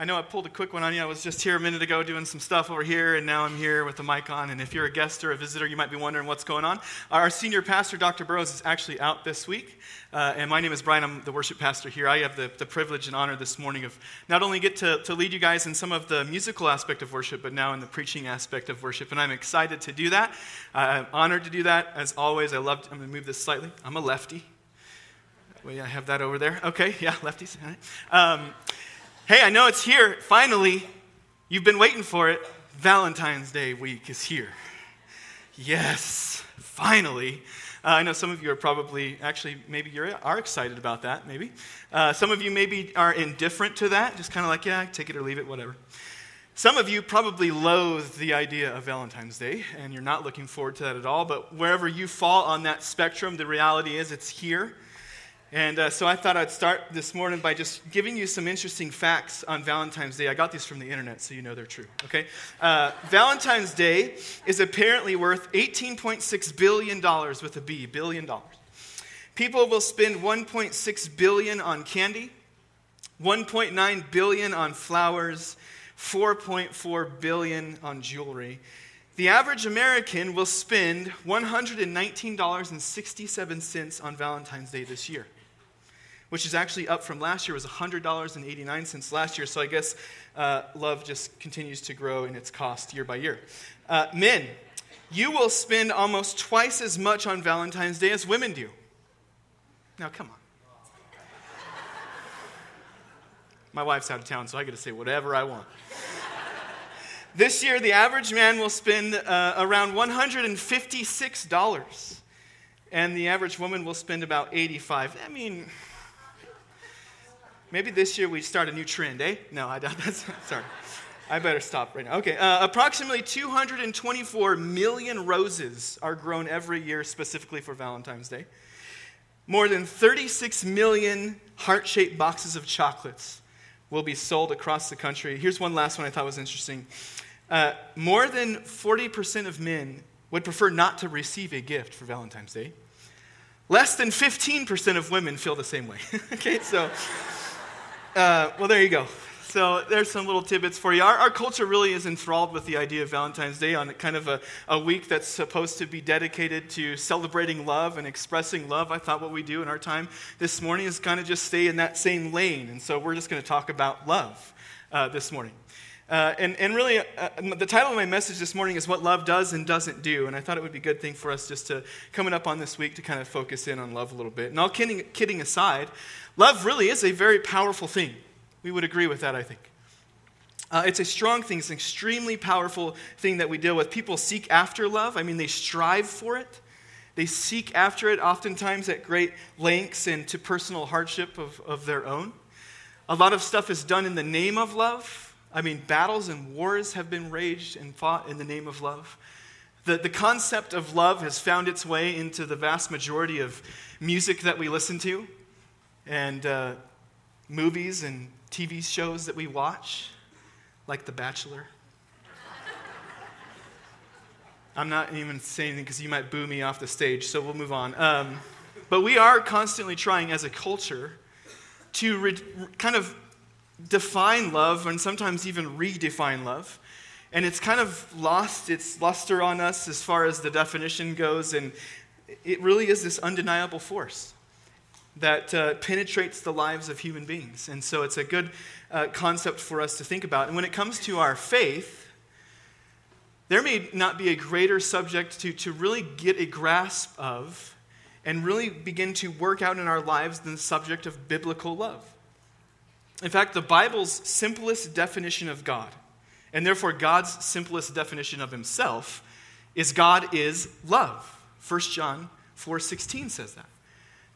I know I pulled a quick one on you. I was just here a minute ago doing some stuff over here, and now I'm here with the mic on. And if you're a guest or a visitor, you might be wondering what's going on. Our senior pastor, Dr. Burrows, is actually out this week. Uh, and my name is Brian. I'm the worship pastor here. I have the, the privilege and honor this morning of not only get to, to lead you guys in some of the musical aspect of worship, but now in the preaching aspect of worship. And I'm excited to do that. Uh, I'm honored to do that. As always, I love, I'm going to move this slightly. I'm a lefty. Well, yeah, I have that over there. Okay, yeah, lefties. All right. Um, Hey, I know it's here. Finally, you've been waiting for it. Valentine's Day week is here. Yes, finally. Uh, I know some of you are probably, actually, maybe you are excited about that, maybe. Uh, some of you maybe are indifferent to that, just kind of like, yeah, take it or leave it, whatever. Some of you probably loathe the idea of Valentine's Day, and you're not looking forward to that at all, but wherever you fall on that spectrum, the reality is it's here. And uh, so I thought I'd start this morning by just giving you some interesting facts on Valentine's Day. I got these from the internet, so you know they're true, okay? Uh, Valentine's Day is apparently worth $18.6 billion with a B, billion dollars. People will spend 1.6 billion on candy, 1.9 billion on flowers, 4.4 billion on jewelry. The average American will spend $119.67 on Valentine's Day this year which is actually up from last year. Was $100.89 last year. So I guess uh, love just continues to grow in its cost year by year. Uh, men, you will spend almost twice as much on Valentine's Day as women do. Now, come on. My wife's out of town, so I get to say whatever I want. this year, the average man will spend uh, around $156, and the average woman will spend about 85. I mean, Maybe this year we start a new trend, eh? No, I doubt that's. Sorry. I better stop right now. Okay. Uh, approximately 224 million roses are grown every year specifically for Valentine's Day. More than 36 million heart shaped boxes of chocolates will be sold across the country. Here's one last one I thought was interesting. Uh, more than 40% of men would prefer not to receive a gift for Valentine's Day. Less than 15% of women feel the same way. okay, so. Uh, well, there you go. So there's some little tidbits for you. Our, our, culture really is enthralled with the idea of Valentine's Day on kind of a, a week that's supposed to be dedicated to celebrating love and expressing love. I thought what we do in our time this morning is kind of just stay in that same lane. And so we're just going to talk about love uh, this morning. Uh, and, and really, uh, the title of my message this morning is What Love Does and Doesn't Do. And I thought it would be a good thing for us just to, coming up on this week, to kind of focus in on love a little bit. And all kidding, kidding aside, love really is a very powerful thing. We would agree with that, I think. Uh, it's a strong thing, it's an extremely powerful thing that we deal with. People seek after love, I mean, they strive for it. They seek after it oftentimes at great lengths and to personal hardship of, of their own. A lot of stuff is done in the name of love. I mean, battles and wars have been raged and fought in the name of love. The, the concept of love has found its way into the vast majority of music that we listen to and uh, movies and TV shows that we watch, like The Bachelor. I'm not even saying anything because you might boo me off the stage, so we'll move on. Um, but we are constantly trying as a culture to re- kind of define love and sometimes even redefine love. And it's kind of lost its luster on us as far as the definition goes. And it really is this undeniable force that uh, penetrates the lives of human beings. And so it's a good uh, concept for us to think about. And when it comes to our faith, there may not be a greater subject to, to really get a grasp of and really begin to work out in our lives than the subject of biblical love. In fact, the Bible's simplest definition of God, and therefore God's simplest definition of himself, is God is love. 1 John 4:16 says that.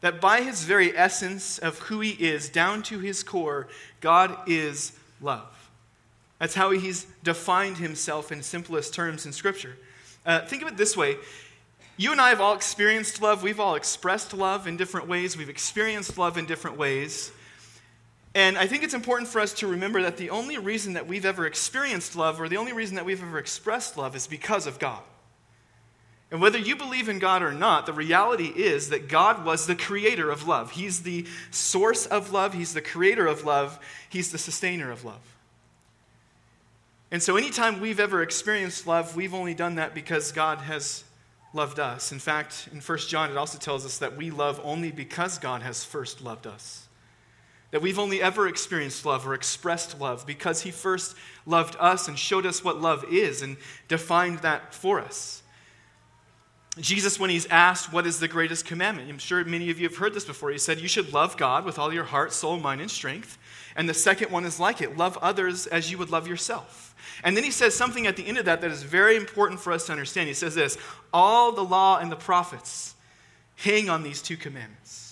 That by his very essence of who he is, down to his core, God is love. That's how he's defined himself in simplest terms in Scripture. Uh, think of it this way you and I have all experienced love. We've all expressed love in different ways. We've experienced love in different ways. And I think it's important for us to remember that the only reason that we've ever experienced love or the only reason that we've ever expressed love is because of God. And whether you believe in God or not, the reality is that God was the creator of love. He's the source of love, He's the creator of love, He's the sustainer of love. And so, anytime we've ever experienced love, we've only done that because God has loved us. In fact, in 1 John, it also tells us that we love only because God has first loved us. That we've only ever experienced love or expressed love because He first loved us and showed us what love is and defined that for us. Jesus, when he's asked what is the greatest commandment, I'm sure many of you have heard this before. He said, You should love God with all your heart, soul, mind, and strength. And the second one is like it love others as you would love yourself. And then he says something at the end of that that is very important for us to understand. He says this All the law and the prophets hang on these two commandments.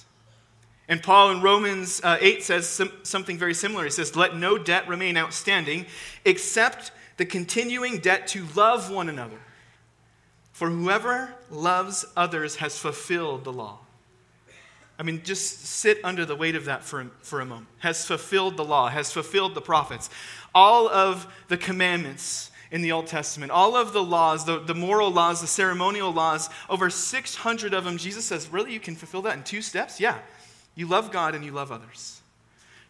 And Paul in Romans uh, 8 says some, something very similar. He says, Let no debt remain outstanding except the continuing debt to love one another. For whoever loves others has fulfilled the law. I mean, just sit under the weight of that for, for a moment. Has fulfilled the law, has fulfilled the prophets. All of the commandments in the Old Testament, all of the laws, the, the moral laws, the ceremonial laws, over 600 of them, Jesus says, really, you can fulfill that in two steps? Yeah. You love God and you love others.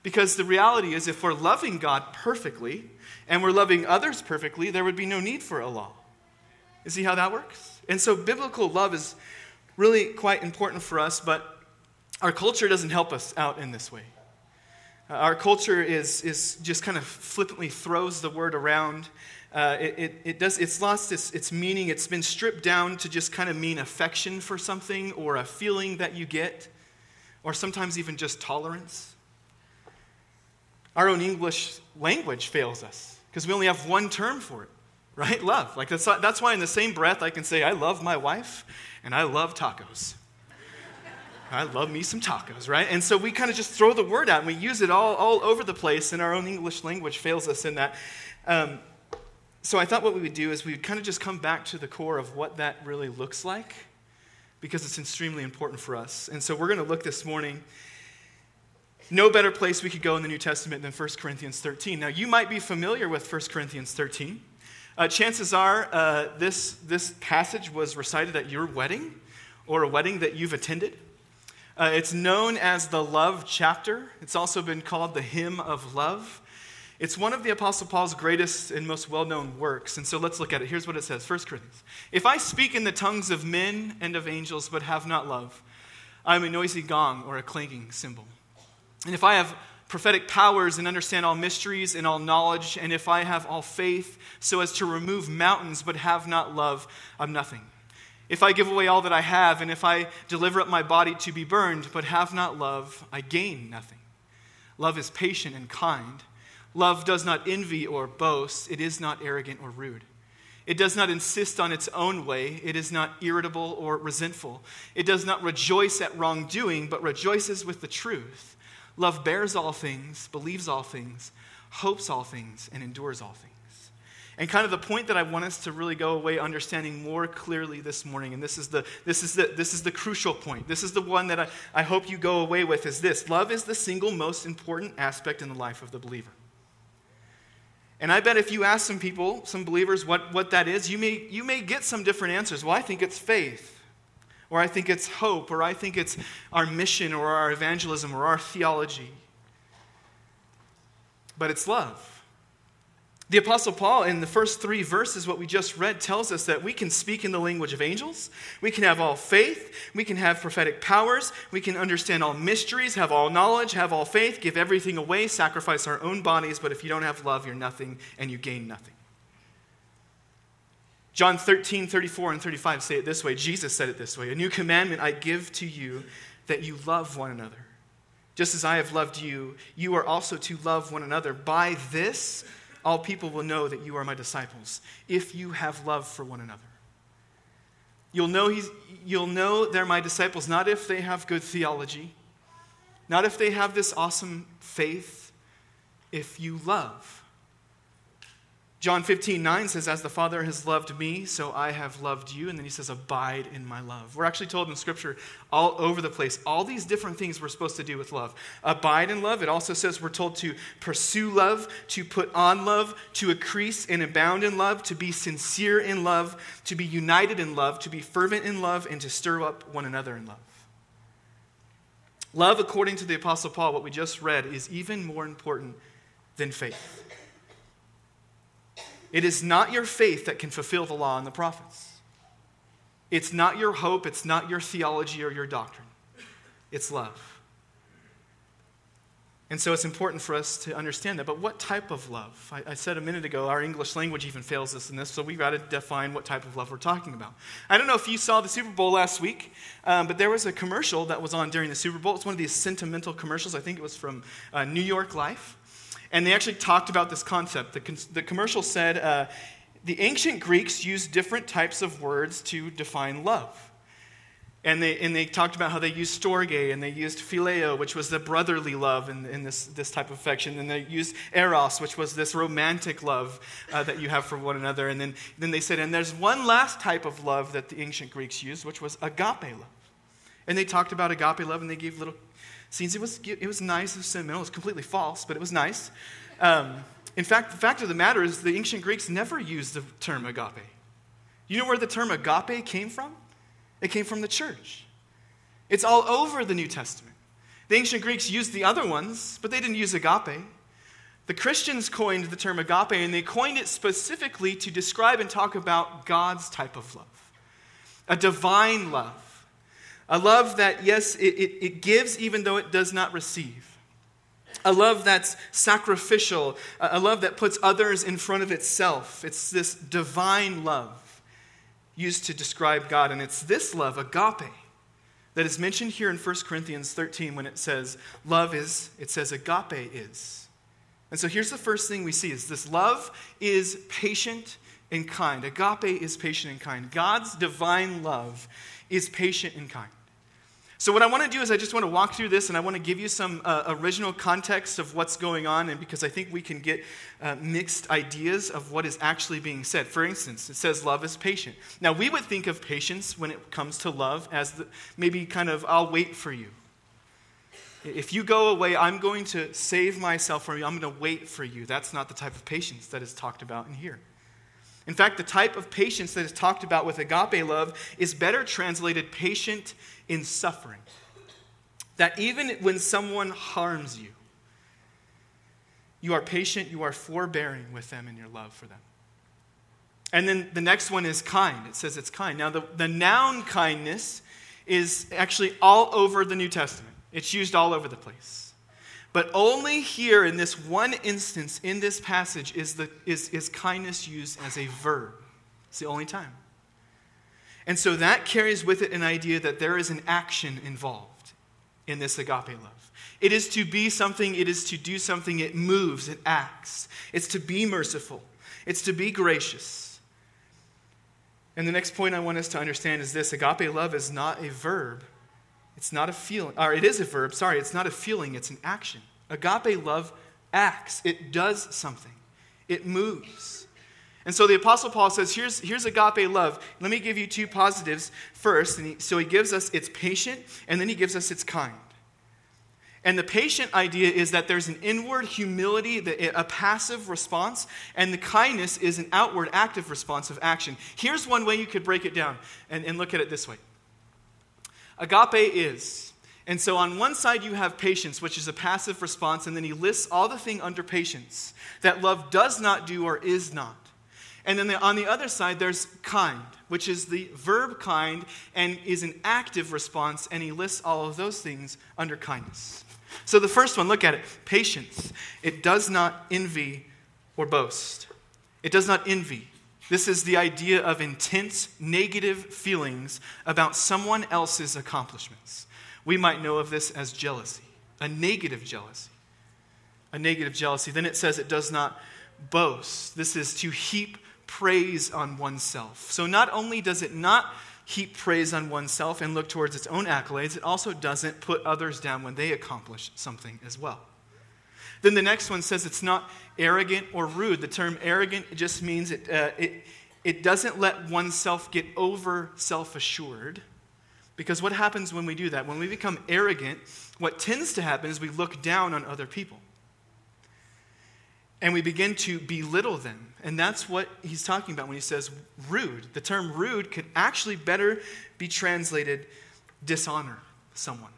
Because the reality is, if we're loving God perfectly and we're loving others perfectly, there would be no need for a law. You see how that works? And so biblical love is really quite important for us, but our culture doesn't help us out in this way. Uh, our culture is, is just kind of flippantly throws the word around. Uh, it, it, it, does, it's lost its, its meaning. It's been stripped down to just kind of mean affection for something or a feeling that you get, or sometimes even just tolerance. Our own English language fails us because we only have one term for it right? Love. Like that's, that's why in the same breath I can say, I love my wife and I love tacos. I love me some tacos, right? And so we kind of just throw the word out and we use it all, all over the place, and our own English language fails us in that. Um, so I thought what we would do is we would kind of just come back to the core of what that really looks like because it's extremely important for us. And so we're going to look this morning. No better place we could go in the New Testament than 1 Corinthians 13. Now, you might be familiar with 1 Corinthians 13. Uh, chances are uh, this, this passage was recited at your wedding or a wedding that you've attended. Uh, it's known as the love chapter. It's also been called the hymn of love. It's one of the Apostle Paul's greatest and most well known works. And so let's look at it. Here's what it says 1 Corinthians. If I speak in the tongues of men and of angels, but have not love, I am a noisy gong or a clanging cymbal. And if I have prophetic powers and understand all mysteries and all knowledge, and if I have all faith so as to remove mountains but have not love, I'm nothing. If I give away all that I have, and if I deliver up my body to be burned but have not love, I gain nothing. Love is patient and kind. Love does not envy or boast, it is not arrogant or rude. It does not insist on its own way. It is not irritable or resentful. It does not rejoice at wrongdoing, but rejoices with the truth. Love bears all things, believes all things, hopes all things, and endures all things. And kind of the point that I want us to really go away understanding more clearly this morning, and this is the, this is the, this is the crucial point. This is the one that I, I hope you go away with is this love is the single most important aspect in the life of the believer. And I bet if you ask some people, some believers, what, what that is, you may, you may get some different answers. Well, I think it's faith or I think it's hope, or I think it's our mission, or our evangelism, or our theology. But it's love. The Apostle Paul, in the first three verses, what we just read, tells us that we can speak in the language of angels, we can have all faith, we can have prophetic powers, we can understand all mysteries, have all knowledge, have all faith, give everything away, sacrifice our own bodies, but if you don't have love, you're nothing and you gain nothing. John 13, 34, and 35 say it this way. Jesus said it this way A new commandment I give to you that you love one another. Just as I have loved you, you are also to love one another. By this, all people will know that you are my disciples, if you have love for one another. You'll know, he's, you'll know they're my disciples not if they have good theology, not if they have this awesome faith, if you love. John 15, 9 says, As the Father has loved me, so I have loved you. And then he says, Abide in my love. We're actually told in Scripture all over the place, all these different things we're supposed to do with love. Abide in love. It also says we're told to pursue love, to put on love, to increase and abound in love, to be sincere in love, to be united in love, to be fervent in love, and to stir up one another in love. Love, according to the Apostle Paul, what we just read, is even more important than faith. It is not your faith that can fulfill the law and the prophets. It's not your hope, it's not your theology or your doctrine. It's love. And so it's important for us to understand that. But what type of love? I, I, said a minute ago, our English language even fails us in this, so we've got to define what type of love we're talking about. I don't know if you saw the Super Bowl last week, um, but there was a commercial that was on during the Super Bowl. It's one of these sentimental commercials. I think it was from uh, New York Life. And they actually talked about this concept. The, con- the commercial said uh, the ancient Greeks used different types of words to define love. And they, and they talked about how they used storge and they used phileo, which was the brotherly love in, in this, this type of affection. And they used eros, which was this romantic love uh, that you have for one another. And then, then they said, and there's one last type of love that the ancient Greeks used, which was agape love. And they talked about agape love and they gave little scenes. It was, it was nice, it was sentimental, it was completely false, but it was nice. Um, in fact, the fact of the matter is the ancient Greeks never used the term agape. You know where the term agape came from? It came from the church. It's all over the New Testament. The ancient Greeks used the other ones, but they didn't use agape. The Christians coined the term agape, and they coined it specifically to describe and talk about God's type of love a divine love. A love that, yes, it, it, it gives even though it does not receive. A love that's sacrificial, a love that puts others in front of itself. It's this divine love used to describe God. And it's this love, agape, that is mentioned here in 1 Corinthians 13 when it says, love is, it says agape is. And so here's the first thing we see is this love is patient and kind. Agape is patient and kind. God's divine love is patient and kind. So, what I want to do is, I just want to walk through this and I want to give you some uh, original context of what's going on, and because I think we can get uh, mixed ideas of what is actually being said. For instance, it says love is patient. Now, we would think of patience when it comes to love as the, maybe kind of, I'll wait for you. If you go away, I'm going to save myself from you. I'm going to wait for you. That's not the type of patience that is talked about in here. In fact, the type of patience that is talked about with agape love is better translated patient in suffering. That even when someone harms you, you are patient, you are forbearing with them in your love for them. And then the next one is kind. It says it's kind. Now, the, the noun kindness is actually all over the New Testament, it's used all over the place. But only here in this one instance in this passage is, the, is, is kindness used as a verb. It's the only time. And so that carries with it an idea that there is an action involved in this agape love. It is to be something, it is to do something, it moves, it acts. It's to be merciful, it's to be gracious. And the next point I want us to understand is this agape love is not a verb, it's not a feeling, or it is a verb, sorry, it's not a feeling, it's an action. Agape love acts, it does something, it moves. And so the Apostle Paul says, here's, here's agape love. Let me give you two positives first. And he, so he gives us it's patient, and then he gives us it's kind. And the patient idea is that there's an inward humility, a passive response, and the kindness is an outward active response of action. Here's one way you could break it down and, and look at it this way Agape is. And so on one side you have patience, which is a passive response, and then he lists all the thing under patience that love does not do or is not. And then the, on the other side there's kind, which is the verb kind and is an active response, and he lists all of those things under kindness. So the first one, look at it patience. It does not envy or boast. It does not envy. This is the idea of intense negative feelings about someone else's accomplishments. We might know of this as jealousy, a negative jealousy. A negative jealousy. Then it says it does not boast. This is to heap praise on oneself. So not only does it not heap praise on oneself and look towards its own accolades, it also doesn't put others down when they accomplish something as well. Then the next one says it's not arrogant or rude. The term arrogant just means it, uh, it, it doesn't let oneself get over self assured. Because what happens when we do that? When we become arrogant, what tends to happen is we look down on other people. And we begin to belittle them. And that's what he's talking about when he says rude. The term rude could actually better be translated dishonor someone.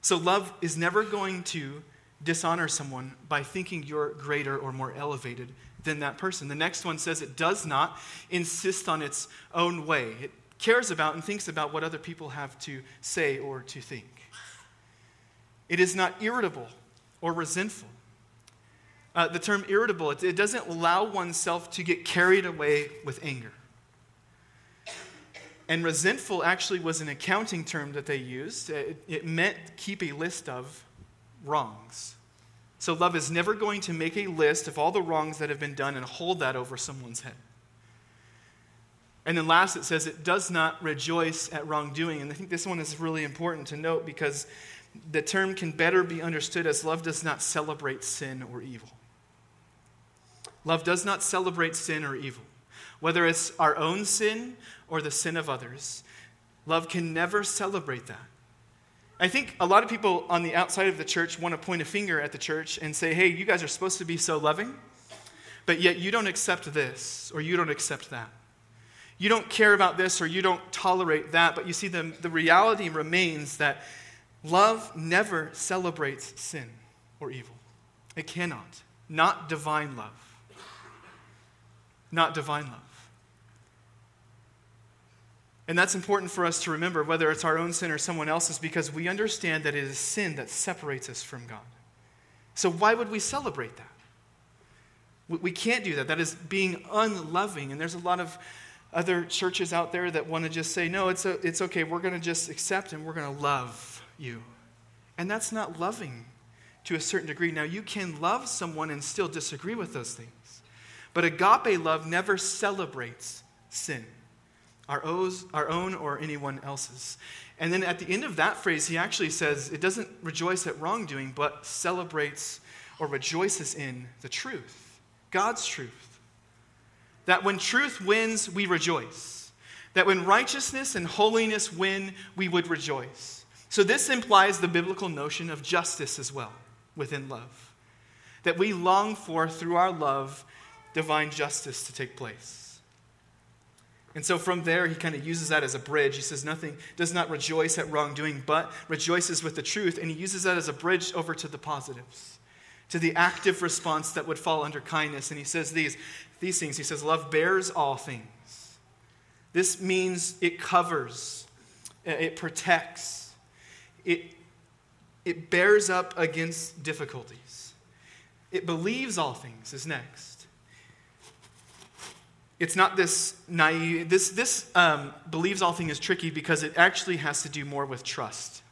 So love is never going to dishonor someone by thinking you're greater or more elevated than that person. The next one says it does not insist on its own way. It cares about and thinks about what other people have to say or to think. It is not irritable or resentful. Uh, the term irritable, it, it doesn't allow oneself to get carried away with anger. And resentful actually was an accounting term that they used. It, it meant keep a list of wrongs. So love is never going to make a list of all the wrongs that have been done and hold that over someone's head. And then last, it says it does not rejoice at wrongdoing. And I think this one is really important to note because the term can better be understood as love does not celebrate sin or evil. Love does not celebrate sin or evil. Whether it's our own sin or the sin of others, love can never celebrate that. I think a lot of people on the outside of the church want to point a finger at the church and say, hey, you guys are supposed to be so loving, but yet you don't accept this or you don't accept that. You don't care about this or you don't tolerate that. But you see, the, the reality remains that love never celebrates sin or evil. It cannot. Not divine love. Not divine love. And that's important for us to remember, whether it's our own sin or someone else's, because we understand that it is sin that separates us from God. So, why would we celebrate that? We can't do that. That is being unloving. And there's a lot of other churches out there that want to just say, no, it's, a, it's okay. We're going to just accept and we're going to love you. And that's not loving to a certain degree. Now, you can love someone and still disagree with those things. But agape love never celebrates sin our, ows, our own or anyone else's. And then at the end of that phrase, he actually says it doesn't rejoice at wrongdoing, but celebrates or rejoices in the truth, God's truth. That when truth wins, we rejoice. That when righteousness and holiness win, we would rejoice. So this implies the biblical notion of justice as well within love. That we long for, through our love, divine justice to take place. And so from there, he kind of uses that as a bridge. He says, Nothing does not rejoice at wrongdoing, but rejoices with the truth. And he uses that as a bridge over to the positives, to the active response that would fall under kindness. And he says these, these things. He says, Love bears all things. This means it covers, uh, it protects, it, it bears up against difficulties. It believes all things, is next. It's not this naive, this, this um, believes all things is tricky because it actually has to do more with trust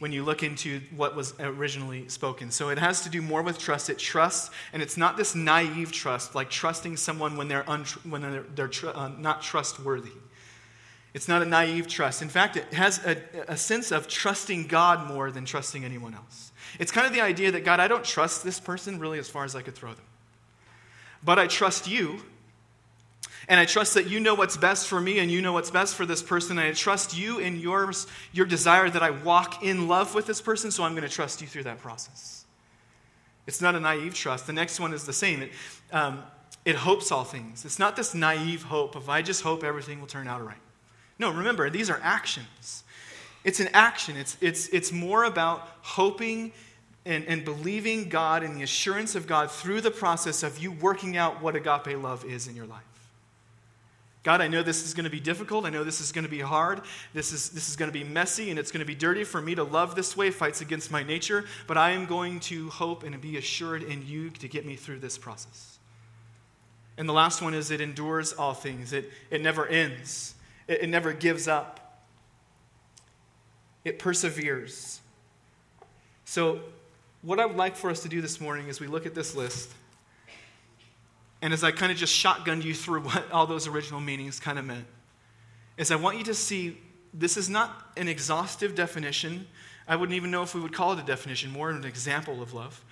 when you look into what was originally spoken. So it has to do more with trust. It trusts, and it's not this naive trust, like trusting someone when they're, untr- when they're, they're tr- uh, not trustworthy. It's not a naive trust. In fact, it has a, a sense of trusting God more than trusting anyone else. It's kind of the idea that, God, I don't trust this person really as far as I could throw them. But I trust you and I trust that you know what's best for me and you know what's best for this person. And I trust you in yours, your desire that I walk in love with this person, so I'm going to trust you through that process. It's not a naive trust. The next one is the same. It, um, it hopes all things. It's not this naive hope of, I just hope everything will turn out all right. No, remember, these are actions. It's an action. It's, it's, it's more about hoping and, and believing God and the assurance of God through the process of you working out what agape love is in your life. God, I know this is going to be difficult. I know this is going to be hard. This is, this is going to be messy and it's going to be dirty for me to love this way, fights against my nature, but I am going to hope and be assured in you to get me through this process. And the last one is it endures all things, it, it never ends, it, it never gives up, it perseveres. So, what I would like for us to do this morning as we look at this list and as I kind of just shotgunned you through what all those original meanings kind of meant, is I want you to see this is not an exhaustive definition. I wouldn't even know if we would call it a definition, more an example of love.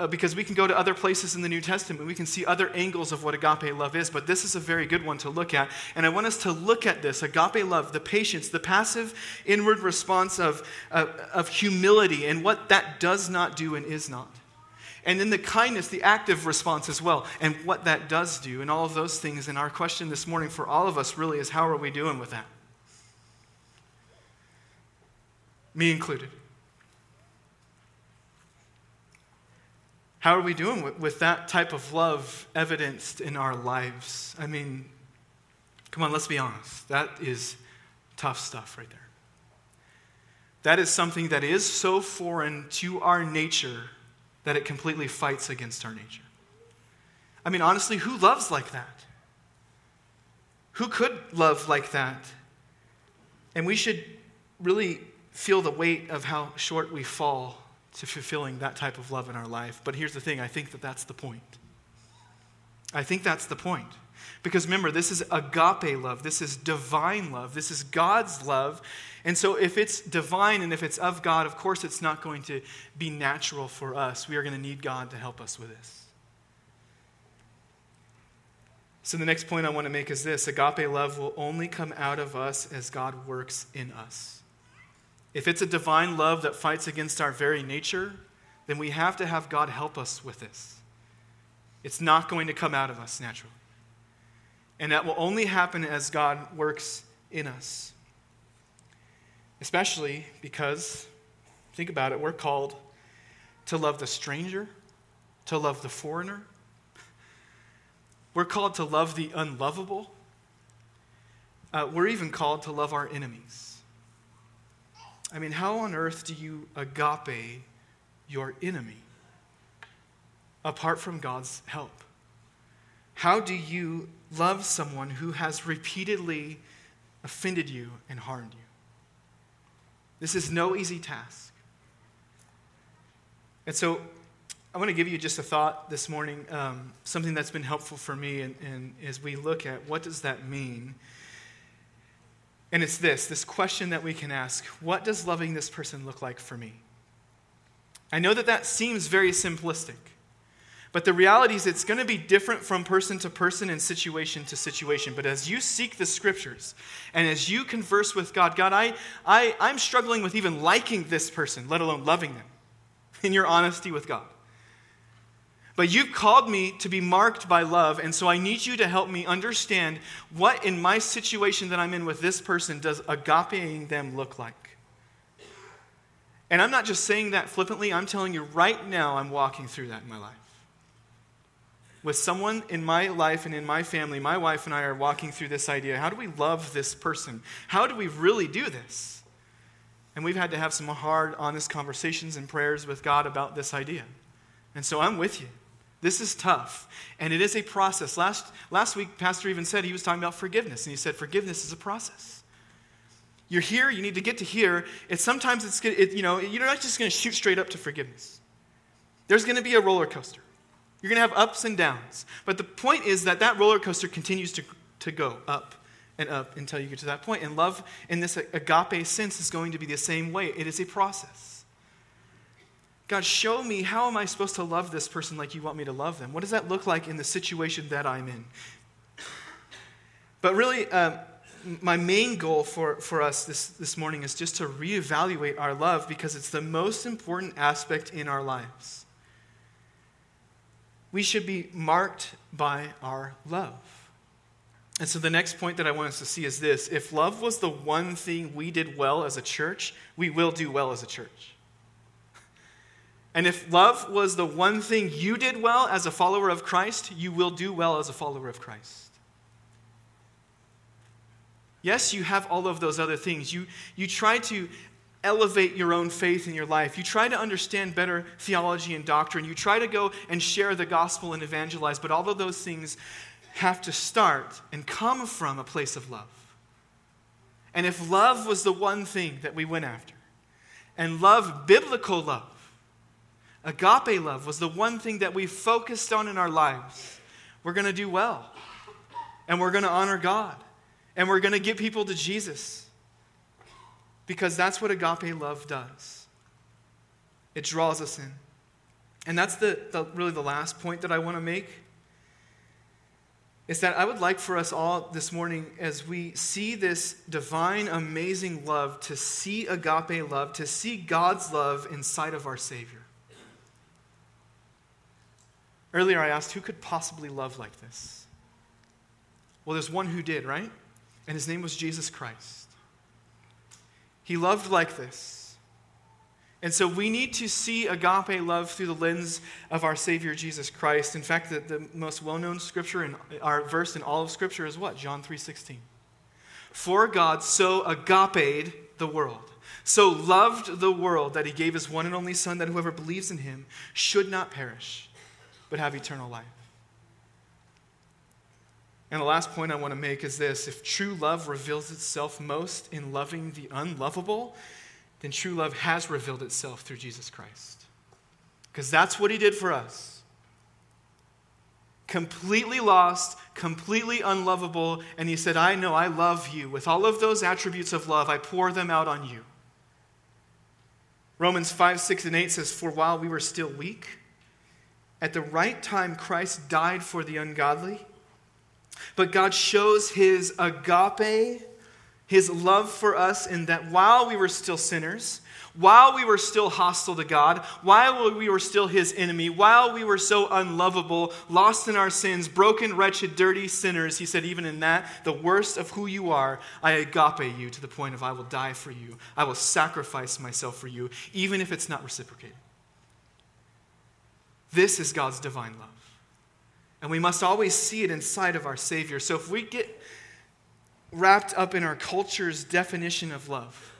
Uh, because we can go to other places in the New Testament, we can see other angles of what agape love is, but this is a very good one to look at. And I want us to look at this agape love, the patience, the passive inward response of, uh, of humility, and what that does not do and is not. And then the kindness, the active response as well, and what that does do, and all of those things. And our question this morning for all of us really is how are we doing with that? Me included. How are we doing with, with that type of love evidenced in our lives? I mean, come on, let's be honest. That is tough stuff right there. That is something that is so foreign to our nature that it completely fights against our nature. I mean, honestly, who loves like that? Who could love like that? And we should really feel the weight of how short we fall to fulfilling that type of love in our life. But here's the thing I think that that's the point. I think that's the point. Because remember, this is agape love. This is divine love. This is God's love. And so, if it's divine and if it's of God, of course, it's not going to be natural for us. We are going to need God to help us with this. So, the next point I want to make is this agape love will only come out of us as God works in us. If it's a divine love that fights against our very nature, then we have to have God help us with this. It's not going to come out of us naturally. And that will only happen as God works in us. Especially because, think about it, we're called to love the stranger, to love the foreigner. We're called to love the unlovable. Uh, we're even called to love our enemies. I mean, how on earth do you agape your enemy apart from God's help? How do you love someone who has repeatedly offended you and harmed you? This is no easy task. And so I want to give you just a thought this morning, um, something that's been helpful for me, and, and as we look at what does that mean and it's this this question that we can ask what does loving this person look like for me? I know that that seems very simplistic, but the reality is it's going to be different from person to person and situation to situation. But as you seek the scriptures and as you converse with God, God, I, I, I'm struggling with even liking this person, let alone loving them, in your honesty with God. But you've called me to be marked by love, and so I need you to help me understand what in my situation that I'm in with this person does agapeing them look like. And I'm not just saying that flippantly, I'm telling you right now I'm walking through that in my life. With someone in my life and in my family, my wife and I are walking through this idea. How do we love this person? How do we really do this? And we've had to have some hard, honest conversations and prayers with God about this idea. And so I'm with you. This is tough, and it is a process. Last, last week, Pastor even said he was talking about forgiveness, and he said forgiveness is a process. You're here, you need to get to here. It's sometimes it's it, you know you're not just going to shoot straight up to forgiveness. There's going to be a roller coaster. You're going to have ups and downs, but the point is that that roller coaster continues to to go up and up until you get to that point. And love, in this agape sense, is going to be the same way. It is a process. God, show me how am I supposed to love this person like you want me to love them? What does that look like in the situation that I'm in? But really, uh, my main goal for, for us this, this morning is just to reevaluate our love because it's the most important aspect in our lives. We should be marked by our love. And so the next point that I want us to see is this if love was the one thing we did well as a church, we will do well as a church. And if love was the one thing you did well as a follower of Christ, you will do well as a follower of Christ. Yes, you have all of those other things. You, you try to elevate your own faith in your life. You try to understand better theology and doctrine. You try to go and share the gospel and evangelize, but all of those things have to start and come from a place of love. And if love was the one thing that we went after, and love, biblical love, Agape love was the one thing that we focused on in our lives. We're going to do well, and we're going to honor God, and we're going to get people to Jesus. Because that's what agape love does. It draws us in. And that's the, the really the last point that I want to make. Is that I would like for us all this morning, as we see this divine, amazing love, to see agape love, to see God's love inside of our Savior. Earlier, I asked who could possibly love like this? Well, there's one who did, right? And his name was Jesus Christ. He loved like this. And so we need to see agape love through the lens of our Savior Jesus Christ. In fact, the, the most well-known scripture in our verse in all of Scripture is what? John 3:16. For God so agape the world, so loved the world that he gave his one and only Son, that whoever believes in him should not perish, but have eternal life. And the last point I want to make is this if true love reveals itself most in loving the unlovable, then true love has revealed itself through Jesus Christ. Because that's what he did for us. Completely lost, completely unlovable, and he said, I know I love you. With all of those attributes of love, I pour them out on you. Romans 5, 6, and 8 says, For while we were still weak, at the right time Christ died for the ungodly. But God shows his agape his love for us in that while we were still sinners, while we were still hostile to God, while we were still his enemy, while we were so unlovable, lost in our sins, broken, wretched, dirty sinners, he said, even in that, the worst of who you are, I agape you to the point of I will die for you. I will sacrifice myself for you, even if it's not reciprocated. This is God's divine love. And we must always see it inside of our Savior. So if we get wrapped up in our culture's definition of love.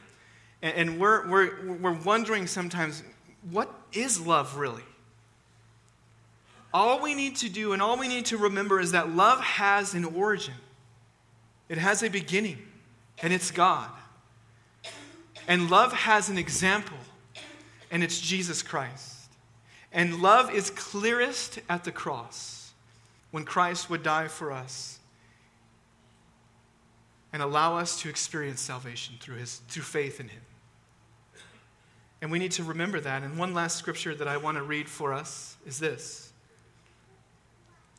And, and we're, we're, we're wondering sometimes, what is love really? All we need to do and all we need to remember is that love has an origin, it has a beginning, and it's God. And love has an example, and it's Jesus Christ. And love is clearest at the cross when Christ would die for us and allow us to experience salvation through, his, through faith in him. And we need to remember that. And one last scripture that I want to read for us is this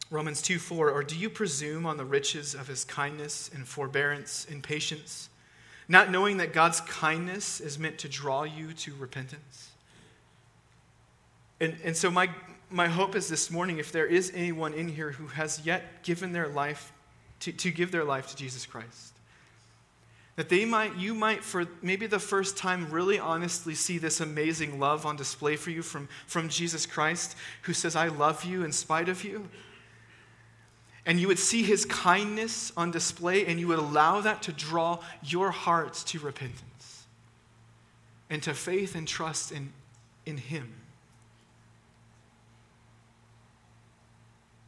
Romans 2 4. Or do you presume on the riches of his kindness and forbearance and patience, not knowing that God's kindness is meant to draw you to repentance? And, and so, my, my hope is this morning if there is anyone in here who has yet given their life to, to give their life to Jesus Christ, that they might, you might, for maybe the first time, really honestly see this amazing love on display for you from, from Jesus Christ, who says, I love you in spite of you. And you would see his kindness on display, and you would allow that to draw your hearts to repentance and to faith and trust in, in him.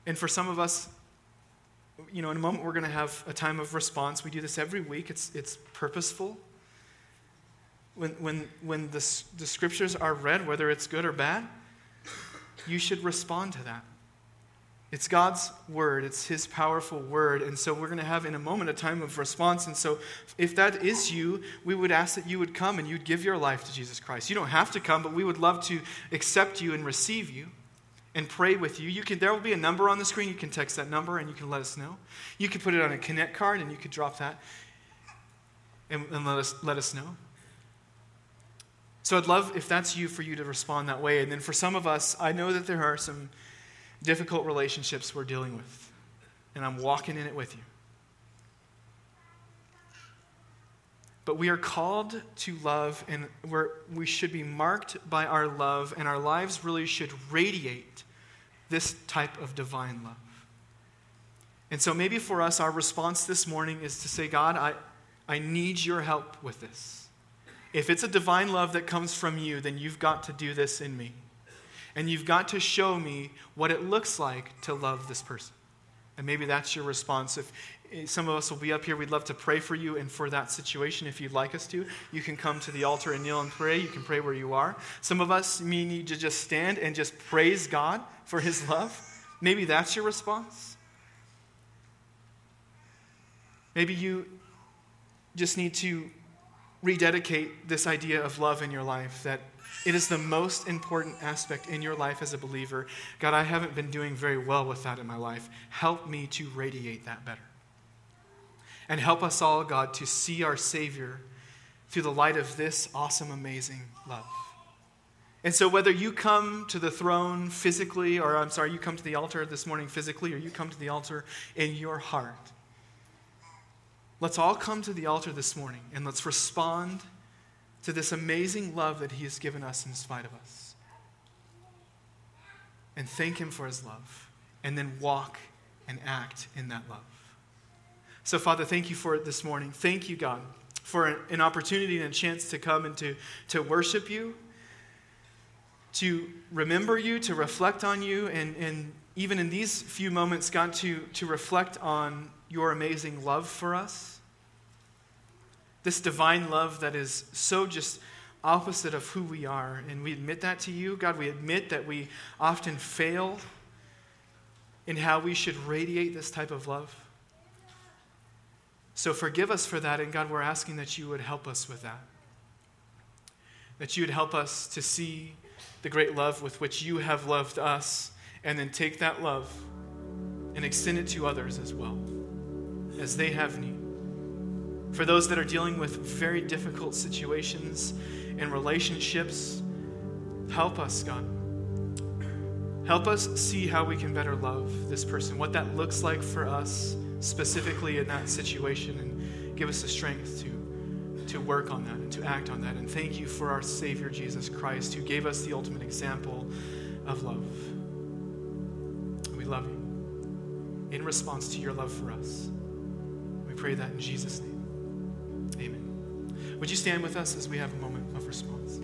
And for some of us, you know, in a moment we're going to have a time of response. We do this every week, it's, it's purposeful. When, when, when the, the scriptures are read, whether it's good or bad, you should respond to that. It's God's word, it's His powerful word. And so we're going to have in a moment a time of response. And so if that is you, we would ask that you would come and you'd give your life to Jesus Christ. You don't have to come, but we would love to accept you and receive you and pray with you. You can there will be a number on the screen. You can text that number and you can let us know. You can put it on a connect card and you could drop that and, and let us let us know. So I'd love if that's you for you to respond that way. And then for some of us, I know that there are some difficult relationships we're dealing with. And I'm walking in it with you. But we are called to love, and we're, we should be marked by our love, and our lives really should radiate this type of divine love. And so maybe for us, our response this morning is to say, God, I, I need your help with this. If it's a divine love that comes from you, then you've got to do this in me. And you've got to show me what it looks like to love this person. And maybe that's your response. If eh, some of us will be up here, we'd love to pray for you and for that situation. If you'd like us to, you can come to the altar and kneel and pray. You can pray where you are. Some of us may need to just stand and just praise God for his love. Maybe that's your response. Maybe you just need to rededicate this idea of love in your life that it is the most important aspect in your life as a believer. God, I haven't been doing very well with that in my life. Help me to radiate that better. And help us all, God, to see our Savior through the light of this awesome, amazing love. And so, whether you come to the throne physically, or I'm sorry, you come to the altar this morning physically, or you come to the altar in your heart, let's all come to the altar this morning and let's respond to this amazing love that He has given us in spite of us. And thank Him for His love, and then walk and act in that love. So, Father, thank you for it this morning. Thank you, God, for an opportunity and a chance to come and to, to worship you, to remember you, to reflect on you, and, and even in these few moments, God, to, to reflect on your amazing love for us. This divine love that is so just opposite of who we are. And we admit that to you. God, we admit that we often fail in how we should radiate this type of love. So forgive us for that. And God, we're asking that you would help us with that. That you would help us to see the great love with which you have loved us, and then take that love and extend it to others as well, as they have need. For those that are dealing with very difficult situations and relationships, help us, God. Help us see how we can better love this person, what that looks like for us specifically in that situation, and give us the strength to, to work on that and to act on that. And thank you for our Savior Jesus Christ, who gave us the ultimate example of love. We love you in response to your love for us. We pray that in Jesus' name. Amen. Would you stand with us as we have a moment of response?